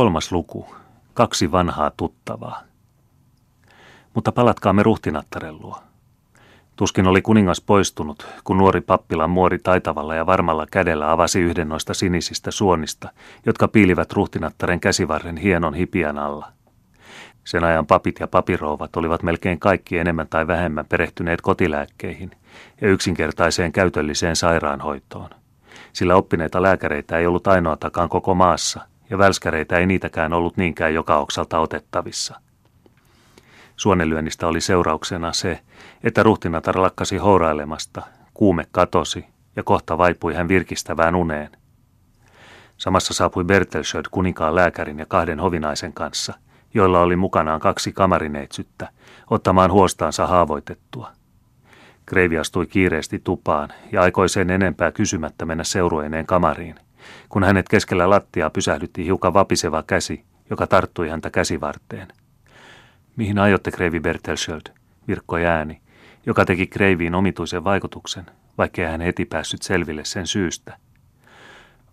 kolmas luku. Kaksi vanhaa tuttavaa. Mutta palatkaamme ruhtinattaren luo. Tuskin oli kuningas poistunut, kun nuori pappilan muori taitavalla ja varmalla kädellä avasi yhden noista sinisistä suonista, jotka piilivät ruhtinattaren käsivarren hienon hipiän alla. Sen ajan papit ja papirouvat olivat melkein kaikki enemmän tai vähemmän perehtyneet kotilääkkeihin ja yksinkertaiseen käytölliseen sairaanhoitoon. Sillä oppineita lääkäreitä ei ollut ainoatakaan koko maassa, ja välskäreitä ei niitäkään ollut niinkään joka oksalta otettavissa – Suonenlyönnistä oli seurauksena se, että ruhtinatar lakkasi hourailemasta, kuume katosi ja kohta vaipui hän virkistävään uneen. Samassa saapui Bertelsöd kuninkaan lääkärin ja kahden hovinaisen kanssa, joilla oli mukanaan kaksi kamarineitsyttä, ottamaan huostaansa haavoitettua. Kreivi astui kiireesti tupaan ja aikoi sen enempää kysymättä mennä seurueineen kamariin, kun hänet keskellä lattiaa pysähdytti hiukan vapiseva käsi, joka tarttui häntä käsivarteen. Mihin aiotte, Kreivi Bertelsköld? virkkoi ääni, joka teki Kreiviin omituisen vaikutuksen, vaikkei hän heti päässyt selville sen syystä.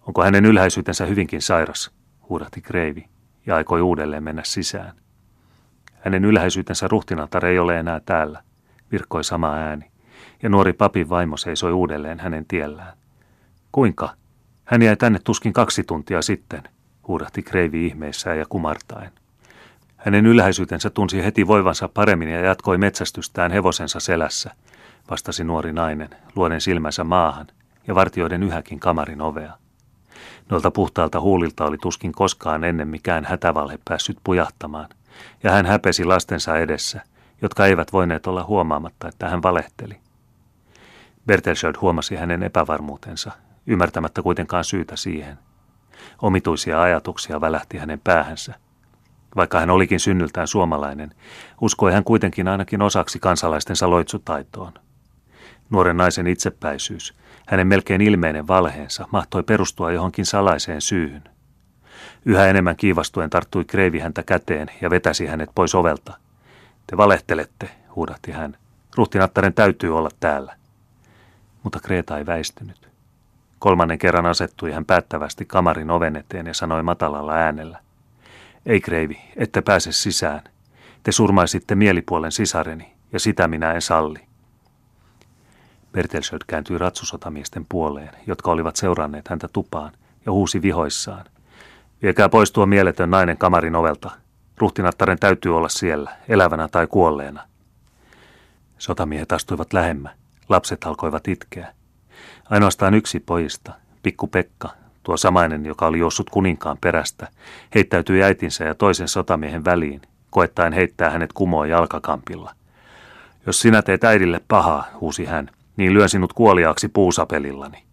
Onko hänen ylhäisyytensä hyvinkin sairas, huudahti Kreivi ja aikoi uudelleen mennä sisään. Hänen ylhäisyytensä ruhtinatar ei ole enää täällä, virkkoi sama ääni, ja nuori papin vaimo seisoi uudelleen hänen tiellään. Kuinka? Hän jäi tänne tuskin kaksi tuntia sitten, huudahti Kreivi ihmeissään ja kumartaen. Hänen ylhäisyytensä tunsi heti voivansa paremmin ja jatkoi metsästystään hevosensa selässä, vastasi nuori nainen, luoden silmänsä maahan ja vartioiden yhäkin kamarin ovea. Noilta puhtaalta huulilta oli tuskin koskaan ennen mikään hätävalhe päässyt pujahtamaan, ja hän häpesi lastensa edessä, jotka eivät voineet olla huomaamatta, että hän valehteli. Bertelsöld huomasi hänen epävarmuutensa, ymmärtämättä kuitenkaan syytä siihen. Omituisia ajatuksia välähti hänen päähänsä – vaikka hän olikin synnyltään suomalainen, uskoi hän kuitenkin ainakin osaksi kansalaistensa loitsutaitoon. Nuoren naisen itsepäisyys, hänen melkein ilmeinen valheensa, mahtoi perustua johonkin salaiseen syyhyn. Yhä enemmän kiivastuen tarttui Kreivi häntä käteen ja vetäsi hänet pois ovelta. Te valehtelette, huudahti hän. Ruhtinattaren täytyy olla täällä. Mutta Kreeta ei väistynyt. Kolmannen kerran asettui hän päättävästi kamarin oven eteen ja sanoi matalalla äänellä. Ei Kreivi, ette pääse sisään. Te surmaisitte mielipuolen sisareni, ja sitä minä en salli. Bertelsöd kääntyi ratsusotamiesten puoleen, jotka olivat seuranneet häntä tupaan, ja huusi vihoissaan. Viekää pois tuo mieletön nainen kamarin ovelta. Ruhtinattaren täytyy olla siellä, elävänä tai kuolleena. Sotamiehet astuivat lähemmä. Lapset alkoivat itkeä. Ainoastaan yksi pojista, pikku Pekka, Tuo samainen, joka oli juossut kuninkaan perästä, heittäytyi äitinsä ja toisen sotamiehen väliin, koettaen heittää hänet kumoon jalkakampilla. Jos sinä teet äidille pahaa, huusi hän, niin lyön sinut kuoliaaksi puusapelillani.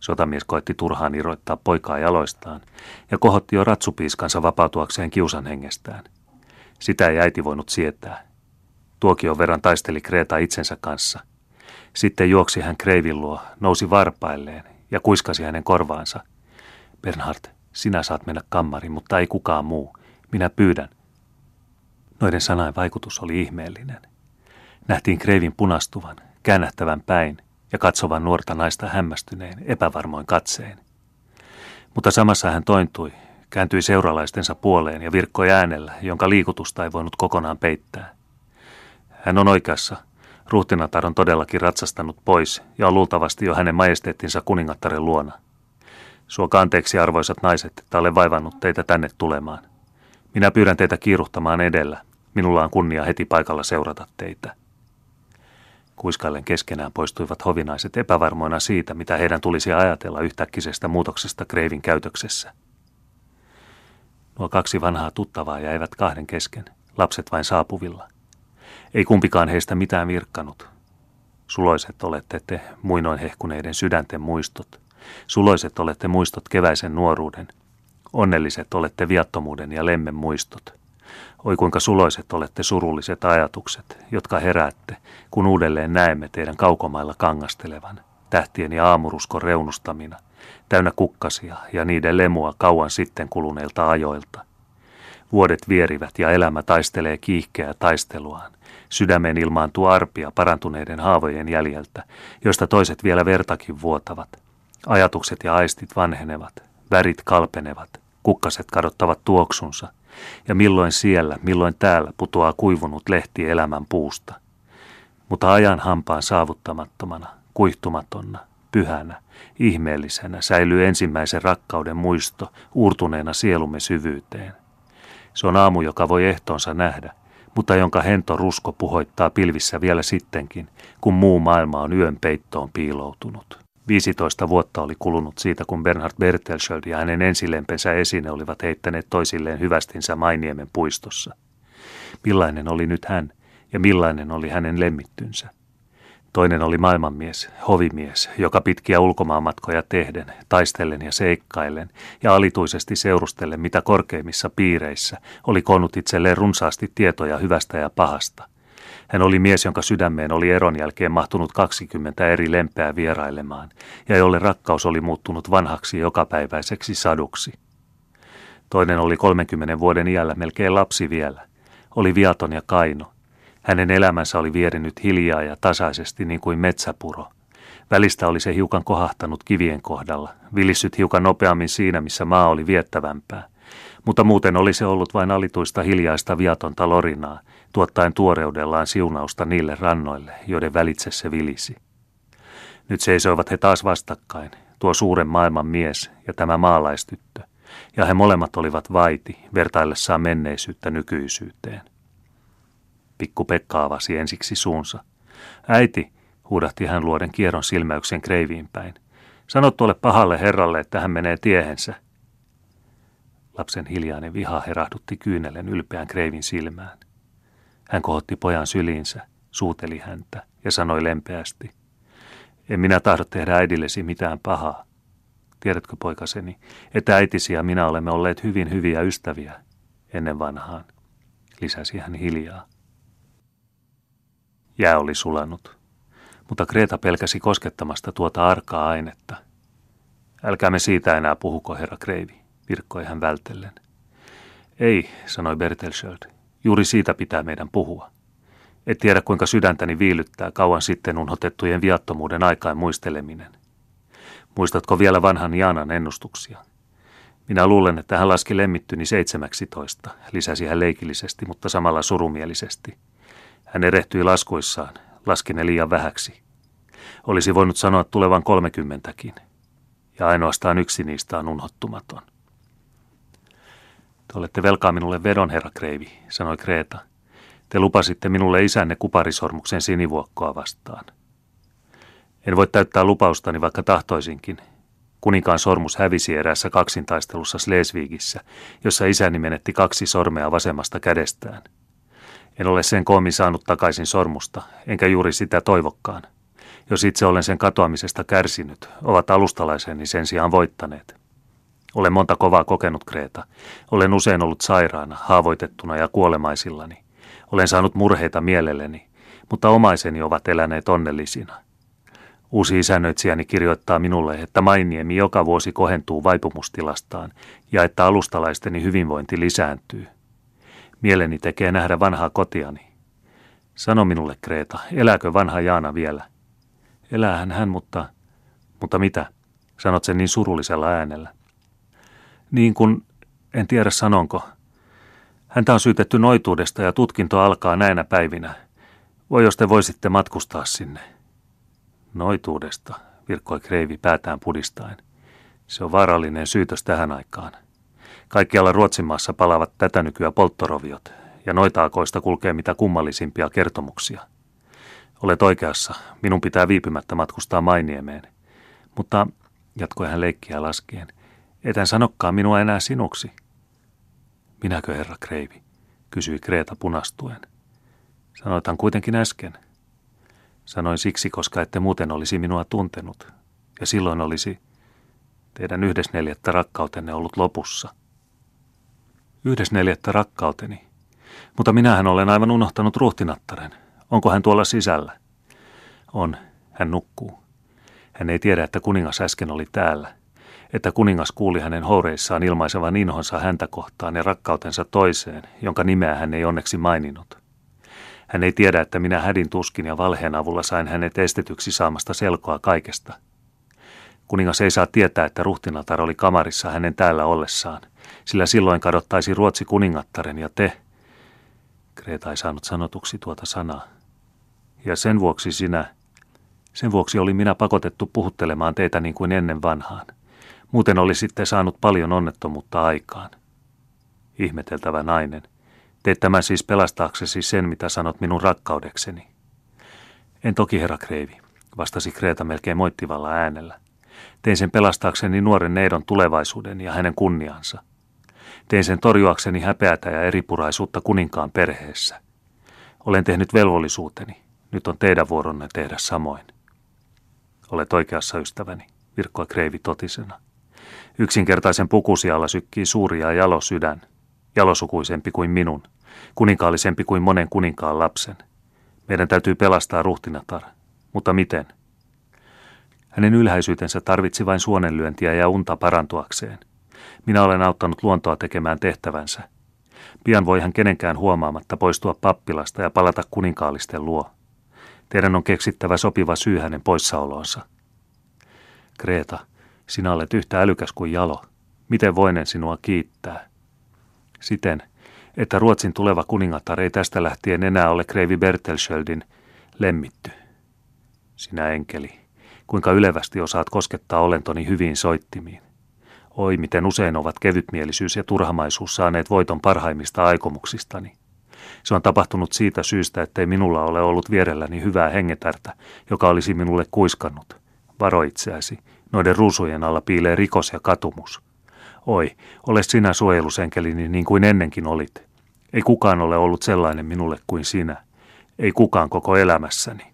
Sotamies koetti turhaan irroittaa poikaa jaloistaan ja kohotti jo ratsupiiskansa vapautuakseen kiusan hengestään. Sitä ei äiti voinut sietää. Tuokion verran taisteli Kreeta itsensä kanssa. Sitten juoksi hän Kreivin luo, nousi varpailleen ja kuiskasi hänen korvaansa. Bernhard, sinä saat mennä kammariin, mutta ei kukaan muu. Minä pyydän. Noiden sanain vaikutus oli ihmeellinen. Nähtiin Kreivin punastuvan, käännähtävän päin ja katsovan nuorta naista hämmästyneen, epävarmoin katseen. Mutta samassa hän tointui, kääntyi seuralaistensa puoleen ja virkkoi äänellä, jonka liikutusta ei voinut kokonaan peittää. Hän on oikeassa, Ruhtinatar on todellakin ratsastanut pois ja on luultavasti jo hänen majesteettinsa kuningattaren luona. Suoka anteeksi arvoisat naiset, että olen vaivannut teitä tänne tulemaan. Minä pyydän teitä kiiruhtamaan edellä. Minulla on kunnia heti paikalla seurata teitä. Kuiskaillen keskenään poistuivat hovinaiset epävarmoina siitä, mitä heidän tulisi ajatella yhtäkkisestä muutoksesta Kreivin käytöksessä. Nuo kaksi vanhaa tuttavaa jäivät kahden kesken, lapset vain saapuvilla – ei kumpikaan heistä mitään virkkanut. Suloiset olette te muinoin hehkuneiden sydänten muistot. Suloiset olette muistot keväisen nuoruuden. Onnelliset olette viattomuuden ja lemmen muistot. Oi kuinka suloiset olette surulliset ajatukset, jotka heräätte, kun uudelleen näemme teidän kaukomailla kangastelevan, tähtien ja aamuruskon reunustamina, täynnä kukkasia ja niiden lemua kauan sitten kuluneilta ajoilta. Vuodet vierivät ja elämä taistelee kiihkeää taisteluaan. Sydämeen ilmaantuu arpia parantuneiden haavojen jäljeltä, joista toiset vielä vertakin vuotavat. Ajatukset ja aistit vanhenevat, värit kalpenevat, kukkaset kadottavat tuoksunsa, ja milloin siellä, milloin täällä putoaa kuivunut lehti elämän puusta. Mutta ajan hampaan saavuttamattomana, kuihtumatonna, pyhänä, ihmeellisenä säilyy ensimmäisen rakkauden muisto uurtuneena sielumme syvyyteen. Se on aamu, joka voi ehtonsa nähdä, mutta jonka hento rusko puhoittaa pilvissä vielä sittenkin, kun muu maailma on yön peittoon piiloutunut. 15 vuotta oli kulunut siitä, kun Bernhard Bertelsöld ja hänen ensilempensä esine olivat heittäneet toisilleen hyvästinsä Mainiemen puistossa. Millainen oli nyt hän ja millainen oli hänen lemmittynsä? Toinen oli maailmanmies, hovimies, joka pitkiä ulkomaanmatkoja tehden, taistellen ja seikkaillen ja alituisesti seurustellen mitä korkeimmissa piireissä oli koonnut itselleen runsaasti tietoja hyvästä ja pahasta. Hän oli mies, jonka sydämeen oli eron jälkeen mahtunut 20 eri lempeää vierailemaan ja jolle rakkaus oli muuttunut vanhaksi jokapäiväiseksi saduksi. Toinen oli 30 vuoden iällä melkein lapsi vielä. Oli viaton ja kaino – hänen elämänsä oli vierinyt hiljaa ja tasaisesti niin kuin metsäpuro. Välistä oli se hiukan kohahtanut kivien kohdalla, vilissyt hiukan nopeammin siinä, missä maa oli viettävämpää. Mutta muuten oli se ollut vain alituista hiljaista viatonta lorinaa, tuottaen tuoreudellaan siunausta niille rannoille, joiden välitse se vilisi. Nyt seisoivat he taas vastakkain, tuo suuren maailman mies ja tämä maalaistyttö, ja he molemmat olivat vaiti, vertaillessaan menneisyyttä nykyisyyteen. Pikku Pekka avasi ensiksi suunsa. Äiti, huudahti hän luoden kierron silmäyksen kreiviin päin. Sano tuolle pahalle herralle, että hän menee tiehensä. Lapsen hiljainen viha herahdutti kyynelen ylpeän kreivin silmään. Hän kohotti pojan syliinsä, suuteli häntä ja sanoi lempeästi. En minä tahdo tehdä äidillesi mitään pahaa. Tiedätkö poikaseni, että äitisi ja minä olemme olleet hyvin hyviä ystäviä ennen vanhaan, lisäsi hän hiljaa. Jää oli sulanut, mutta Kreta pelkäsi koskettamasta tuota arkaa ainetta. Älkäämme siitä enää puhuko, herra Kreivi, virkkoi hän vältellen. Ei, sanoi Bertelsöld, juuri siitä pitää meidän puhua. Et tiedä, kuinka sydäntäni viilyttää kauan sitten unhotettujen viattomuuden aikaan muisteleminen. Muistatko vielä vanhan Jaanan ennustuksia? Minä luulen, että hän laski lemmittyni seitsemäksitoista, lisäsi hän leikillisesti, mutta samalla surumielisesti – hän erehtyi laskuissaan, laski ne liian vähäksi. Olisi voinut sanoa tulevan kolmekymmentäkin, ja ainoastaan yksi niistä on unhottumaton. Te olette velkaa minulle vedon, herra Kreivi, sanoi Kreeta. Te lupasitte minulle isänne kuparisormuksen sinivuokkoa vastaan. En voi täyttää lupaustani, vaikka tahtoisinkin. Kuninkaan sormus hävisi eräässä kaksintaistelussa Slesvigissä, jossa isäni menetti kaksi sormea vasemmasta kädestään – en ole sen koomin saanut takaisin sormusta, enkä juuri sitä toivokkaan. Jos itse olen sen katoamisesta kärsinyt, ovat alustalaiseni sen sijaan voittaneet. Olen monta kovaa kokenut, Kreeta. Olen usein ollut sairaana, haavoitettuna ja kuolemaisillani. Olen saanut murheita mielelleni, mutta omaiseni ovat eläneet onnellisina. Uusi isännöitsijäni kirjoittaa minulle, että Mainiemi joka vuosi kohentuu vaipumustilastaan ja että alustalaisteni hyvinvointi lisääntyy – Mieleni tekee nähdä vanhaa kotiani. Sano minulle, Kreeta, elääkö vanha Jaana vielä? Eläähän hän, mutta... Mutta mitä? Sanot sen niin surullisella äänellä. Niin kuin, en tiedä sanonko. Häntä on syytetty noituudesta ja tutkinto alkaa näinä päivinä. Voi jos te voisitte matkustaa sinne. Noituudesta, virkkoi Kreivi päätään pudistaen. Se on vaarallinen syytös tähän aikaan. Kaikkialla Ruotsimaassa palavat tätä nykyä polttoroviot, ja noitaakoista kulkee mitä kummallisimpia kertomuksia. Olet oikeassa, minun pitää viipymättä matkustaa Mainiemeen. Mutta, jatkoi hän leikkiä laskien, etän sanokkaan minua enää sinuksi. Minäkö, herra Kreivi? kysyi Kreeta punastuen. Sanoitan kuitenkin äsken. Sanoin siksi, koska ette muuten olisi minua tuntenut, ja silloin olisi teidän yhdesneljättä rakkautenne ollut lopussa. Yhdes neljättä rakkauteni. Mutta minähän olen aivan unohtanut ruhtinattaren. Onko hän tuolla sisällä? On. Hän nukkuu. Hän ei tiedä, että kuningas äsken oli täällä. Että kuningas kuuli hänen houreissaan ilmaisevan inhonsa häntä kohtaan ja rakkautensa toiseen, jonka nimeä hän ei onneksi maininnut. Hän ei tiedä, että minä hädin tuskin ja valheen avulla sain hänet estetyksi saamasta selkoa kaikesta. Kuningas ei saa tietää, että ruhtinatar oli kamarissa hänen täällä ollessaan – sillä silloin kadottaisi Ruotsi kuningattaren ja te. Kreta ei saanut sanotuksi tuota sanaa. Ja sen vuoksi sinä, sen vuoksi oli minä pakotettu puhuttelemaan teitä niin kuin ennen vanhaan. Muuten olisitte saanut paljon onnettomuutta aikaan. Ihmeteltävä nainen. Teet tämän siis pelastaaksesi sen, mitä sanot minun rakkaudekseni. En toki, herra Kreivi, vastasi Kreeta melkein moittivalla äänellä. Tein sen pelastaakseni nuoren neidon tulevaisuuden ja hänen kunniansa. Tein sen torjuakseni häpeätä ja eripuraisuutta kuninkaan perheessä. Olen tehnyt velvollisuuteni. Nyt on teidän vuoronne tehdä samoin. Olet oikeassa ystäväni, virkkoi Kreivi totisena. Yksinkertaisen pukusi alla sykkii suuri ja jalo sydän, jalosukuisempi kuin minun, kuninkaallisempi kuin monen kuninkaan lapsen. Meidän täytyy pelastaa ruhtinatar, mutta miten? Hänen ylhäisyytensä tarvitsi vain suonenlyöntiä ja unta parantuakseen. Minä olen auttanut luontoa tekemään tehtävänsä. Pian voi hän kenenkään huomaamatta poistua pappilasta ja palata kuninkaallisten luo. Teidän on keksittävä sopiva syy hänen poissaoloonsa. Kreta, sinä olet yhtä älykäs kuin Jalo. Miten voinen sinua kiittää? Siten, että Ruotsin tuleva kuningatar ei tästä lähtien enää ole Kreivi Bertelschöldin lemmitty. Sinä enkeli, kuinka ylevästi osaat koskettaa olentoni hyviin soittimiin. Oi, miten usein ovat kevytmielisyys ja turhamaisuus saaneet voiton parhaimmista aikomuksistani. Se on tapahtunut siitä syystä, ettei minulla ole ollut vierelläni hyvää hengetärtä, joka olisi minulle kuiskannut. Varo itseäsi, noiden ruusujen alla piilee rikos ja katumus. Oi, ole sinä suojelusenkelini niin kuin ennenkin olit. Ei kukaan ole ollut sellainen minulle kuin sinä. Ei kukaan koko elämässäni.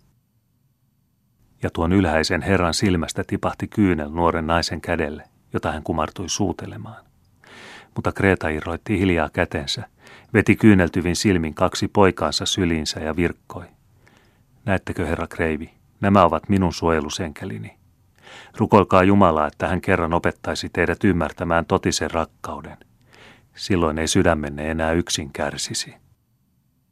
Ja tuon ylhäisen herran silmästä tipahti kyynel nuoren naisen kädelle, jota hän kumartui suutelemaan. Mutta Kreta irroitti hiljaa kätensä, veti kyyneltyvin silmin kaksi poikaansa syliinsä ja virkkoi. Näettekö, herra Kreivi, nämä ovat minun suojelusenkelini. Rukoilkaa Jumalaa, että hän kerran opettaisi teidät ymmärtämään totisen rakkauden. Silloin ei sydämenne enää yksin kärsisi.